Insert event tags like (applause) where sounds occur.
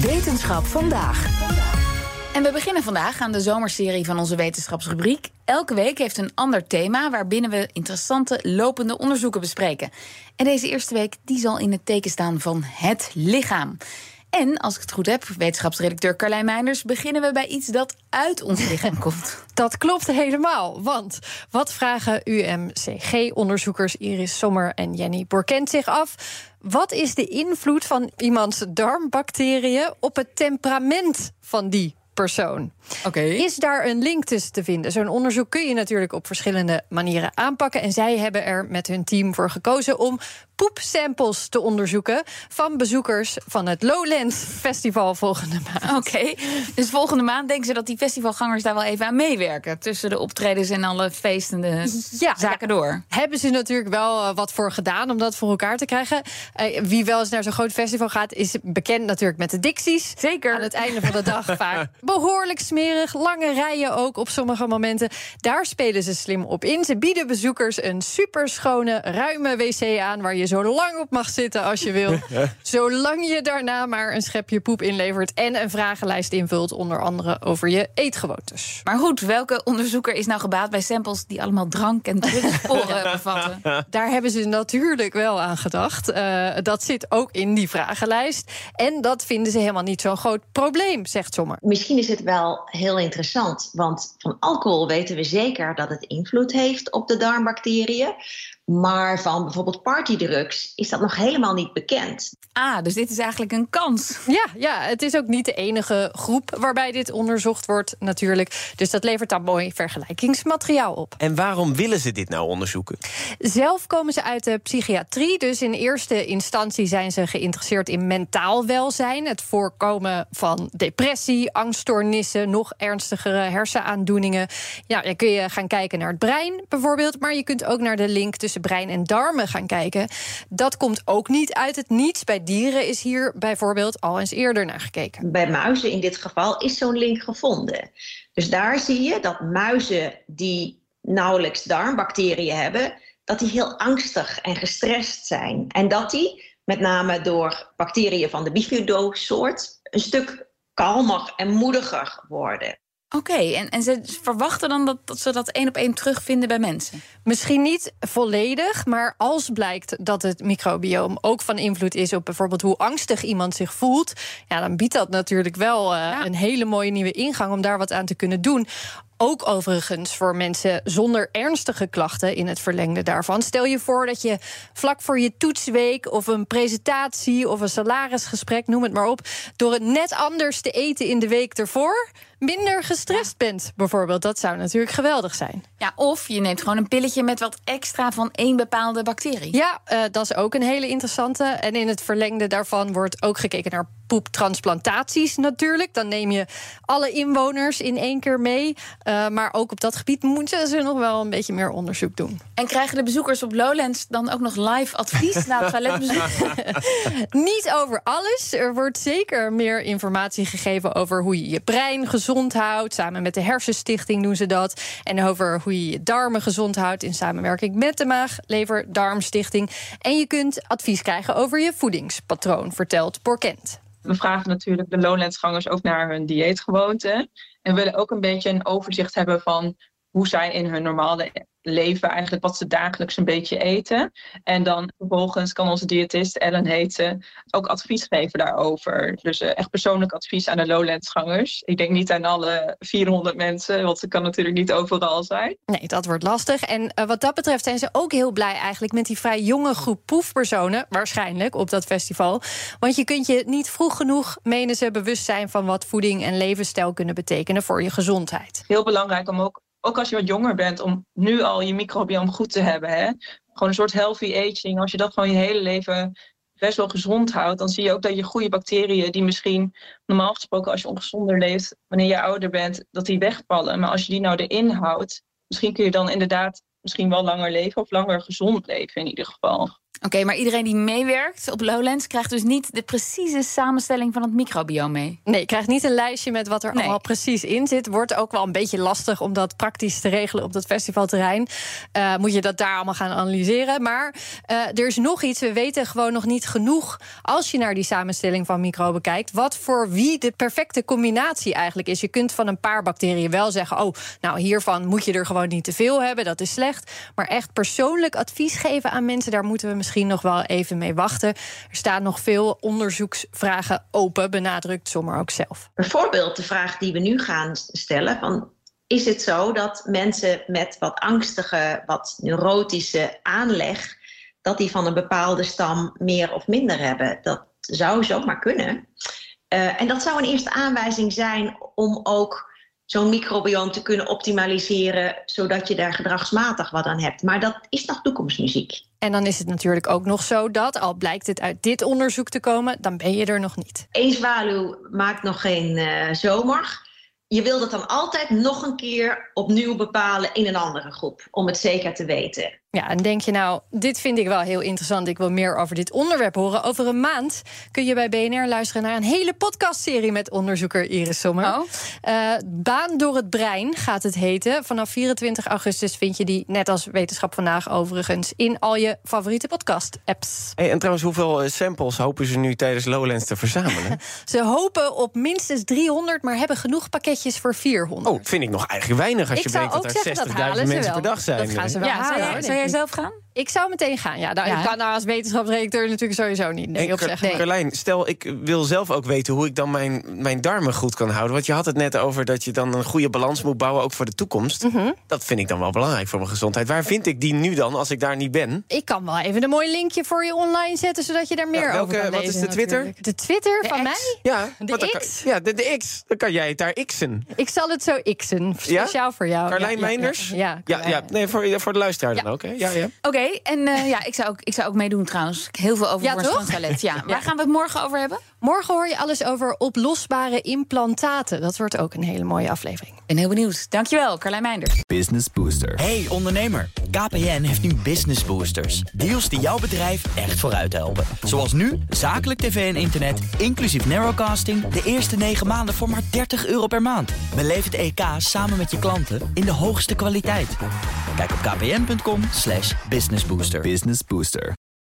Wetenschap vandaag. En we beginnen vandaag aan de zomerserie van onze wetenschapsrubriek. Elke week heeft een ander thema waarbinnen we interessante lopende onderzoeken bespreken. En deze eerste week die zal in het teken staan van het lichaam. En als ik het goed heb, wetenschapsredacteur Carlijn Meinders, beginnen we bij iets dat uit ons lichaam (laughs) komt. Dat klopt helemaal. Want wat vragen UMCG-onderzoekers Iris Sommer en Jenny Borkent zich af? Wat is de invloed van iemands darmbacteriën op het temperament van die persoon. Is daar een link tussen te vinden? Zo'n onderzoek kun je natuurlijk op verschillende manieren aanpakken. En zij hebben er met hun team voor gekozen om poepsamples te onderzoeken van bezoekers van het Lowlands Festival volgende maand. Oké, dus volgende maand denken ze dat die festivalgangers daar wel even aan meewerken. Tussen de optredens en alle feestende ja, zaken door. Hebben ze natuurlijk wel eh, wat voor gedaan om dat voor elkaar te krijgen. Eh, wie wel eens naar zo'n groot festival gaat, is bekend natuurlijk met de dicties. Zeker. Aan het einde van de dag (laughs) vaak behoorlijk smerig. Lange rijen ook op sommige momenten. Daar spelen ze slim op in. Ze bieden bezoekers een superschone, ruime wc aan waar je zo lang op mag zitten als je wil. (laughs) Zolang je daarna maar een schepje poep inlevert en een vragenlijst invult, onder andere over je eetgewoontes. Maar goed, welke onderzoeker is nou gebaat bij samples die allemaal drank en drugssporen (laughs) bevatten? Daar hebben ze natuurlijk wel aan gedacht. Uh, dat zit ook in die vragenlijst. En dat vinden ze helemaal niet zo'n groot probleem, zegt Sommer. Misschien is het wel heel interessant, want van alcohol weten we zeker dat het invloed heeft op de darmbacteriën. Maar van bijvoorbeeld partydrugs is dat nog helemaal niet bekend. Ah, dus dit is eigenlijk een kans. Ja, ja, het is ook niet de enige groep waarbij dit onderzocht wordt, natuurlijk. Dus dat levert dan mooi vergelijkingsmateriaal op. En waarom willen ze dit nou onderzoeken? Zelf komen ze uit de psychiatrie. Dus in eerste instantie zijn ze geïnteresseerd in mentaal welzijn. Het voorkomen van depressie, angststoornissen, nog ernstigere hersenaandoeningen. Ja, dan kun je gaan kijken naar het brein bijvoorbeeld. Maar je kunt ook naar de link tussen brein en darmen gaan kijken. Dat komt ook niet uit het niets. Bij dieren is hier bijvoorbeeld al eens eerder naar gekeken. Bij muizen in dit geval is zo'n link gevonden. Dus daar zie je dat muizen die nauwelijks darmbacteriën hebben, dat die heel angstig en gestrest zijn. En dat die, met name door bacteriën van de Bifido-soort, een stuk kalmer en moediger worden. Oké, en, en ze verwachten dan dat, dat ze dat één op één terugvinden bij mensen? Misschien niet volledig, maar als blijkt dat het microbioom ook van invloed is op bijvoorbeeld hoe angstig iemand zich voelt, ja, dan biedt dat natuurlijk wel uh, een hele mooie nieuwe ingang om daar wat aan te kunnen doen. Ook overigens voor mensen zonder ernstige klachten in het verlengde daarvan. Stel je voor dat je vlak voor je toetsweek of een presentatie of een salarisgesprek, noem het maar op, door het net anders te eten in de week ervoor minder gestrest bent, bijvoorbeeld. Dat zou natuurlijk geweldig zijn. Ja, of je neemt gewoon een pilletje met wat extra van één bepaalde bacterie. Ja, uh, dat is ook een hele interessante. En in het verlengde daarvan wordt ook gekeken naar poeptransplantaties natuurlijk. Dan neem je alle inwoners in één keer mee. Uh, maar ook op dat gebied moeten ze nog wel een beetje meer onderzoek doen. En krijgen de bezoekers op Lowlands dan ook nog live advies na het toiletbezoek? (laughs) Niet over alles. Er wordt zeker meer informatie gegeven over hoe je je brein gezond houdt. Samen met de Hersenstichting doen ze dat. En over hoe je je darmen gezond houdt in samenwerking met de Maag, Lever, Darmstichting. En je kunt advies krijgen over je voedingspatroon, vertelt Porkent. We vragen natuurlijk de Lowlandsgangers ook naar hun dieetgewoonten. En willen ook een beetje een overzicht hebben van hoe zij in hun normale leven, eigenlijk wat ze dagelijks een beetje eten. En dan vervolgens kan onze diëtist, Ellen heten, ook advies geven daarover. Dus uh, echt persoonlijk advies aan de Lowlandsgangers. Ik denk niet aan alle 400 mensen, want ze kan natuurlijk niet overal zijn. Nee, dat wordt lastig. En uh, wat dat betreft zijn ze ook heel blij eigenlijk met die vrij jonge groep proefpersonen, waarschijnlijk op dat festival. Want je kunt je niet vroeg genoeg, menen ze, bewust zijn van wat voeding en levensstijl kunnen betekenen voor je gezondheid. Heel belangrijk om ook ook als je wat jonger bent, om nu al je microbiome goed te hebben. Hè? Gewoon een soort healthy aging. Als je dat gewoon je hele leven best wel gezond houdt, dan zie je ook dat je goede bacteriën, die misschien normaal gesproken als je ongezonder leeft, wanneer je ouder bent, dat die wegvallen. Maar als je die nou erin houdt, misschien kun je dan inderdaad misschien wel langer leven of langer gezond leven in ieder geval. Oké, maar iedereen die meewerkt op Lowlands krijgt dus niet de precieze samenstelling van het microbioom mee. Nee, je krijgt niet een lijstje met wat er Nee. allemaal precies in zit. Wordt ook wel een beetje lastig om dat praktisch te regelen op dat festivalterrein. Eh, moet je dat daar allemaal gaan analyseren. Maar eh, er is nog iets. We weten gewoon nog niet genoeg als je naar die samenstelling van microben kijkt. Wat voor wie de perfecte combinatie eigenlijk is. Je kunt van een paar bacteriën wel zeggen: oh, nou hiervan moet je er gewoon niet te veel hebben. Dat is slecht. Maar echt persoonlijk advies geven aan mensen, daar moeten we misschien nog wel even mee wachten. Er staan nog veel onderzoeksvragen open, benadrukt Sommer ook zelf. Bijvoorbeeld de vraag die we nu gaan stellen: van, is het zo dat mensen met wat angstige, wat neurotische aanleg, dat die van een bepaalde stam meer of minder hebben? Dat zou zomaar kunnen. Eh, en dat zou een eerste aanwijzing zijn om ook zo'n microbioom te kunnen optimaliseren, zodat je daar gedragsmatig wat aan hebt. Maar dat is nog toekomstmuziek. En dan is het natuurlijk ook nog zo dat, al blijkt het uit dit onderzoek te komen, dan ben je er nog niet. Eén zwaluw maakt nog geen eh, zomer. Je wil dat dan altijd nog een keer opnieuw bepalen in een andere groep, om het zeker te weten. Ja, en denk je nou, dit vind ik wel heel interessant. Ik wil meer over dit onderwerp horen. Over een maand kun je bij BNR luisteren naar een hele podcastserie met onderzoeker Iris Sommer. Oh. Eh, Baan door het brein gaat het heten. Vanaf 24 augustus vind je die, net als Wetenschap vandaag overigens, in al je favoriete podcast-apps. Hey, en trouwens, hoeveel eh, samples hopen ze nu tijdens Lowlands te verzamelen? (laughs) Ze hopen op minstens 300, maar hebben genoeg pakketjes voor 400. Oh, vind ik nog eigenlijk weinig als Ik je bedenkt dat er zeggen, dat halen 60.000 ze mensen wel. per dag zijn. Dat gaan ze wel Ja, halen, jij, zelf gaan? Ik zou meteen gaan. Ja, nou, Ja. ik kan nou als wetenschapsredacteur natuurlijk sowieso niet nee op zeggen. Carlijn, stel ik wil zelf ook weten hoe ik dan mijn, mijn darmen goed kan houden. Want je had het net over dat je dan een goede balans moet bouwen, ook voor de toekomst. Mhm. Dat vind ik dan wel belangrijk voor mijn gezondheid. Waar vind ik die nu dan als ik daar niet ben? Ik kan wel even een mooi linkje voor je online zetten, zodat je daar meer Ja, welke- over kan wat is de Twitter? natuurlijk. De Twitter De van X. mij? Ja, De kan- X? ja, de, de X. Dan kan jij het daar x'en. Ik zal het zo x'en, speciaal voor jou. Carlijn Meinders? Ja, ja, Ja, nee, voor, voor de luisteraar dan Ja. ook. Hè? Ja, ja. Oké, en eh, ja, ik zou, ook, ik zou ook meedoen trouwens. Heel veel over Ja, toilet. Ja. (laughs) Waar gaan we het morgen over hebben? Morgen hoor je alles over oplosbare implantaten. Dat wordt ook een hele mooie aflevering. Ik ben heel benieuwd. Dankjewel, Carlijn Meinders. Business Booster. Hey ondernemer, KPN heeft nu Business Boosters. Deals die jouw bedrijf echt vooruit helpen. Zoals nu, zakelijk tv en internet, inclusief narrowcasting... de eerste 9 maanden voor maar 30 euro per maand. Beleef het EK samen met je klanten in de hoogste kwaliteit. Kijk op kpn.com slash businessbooster. Business Booster.